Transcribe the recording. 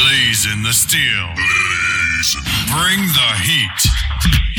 Blazing the steel. Bring the heat.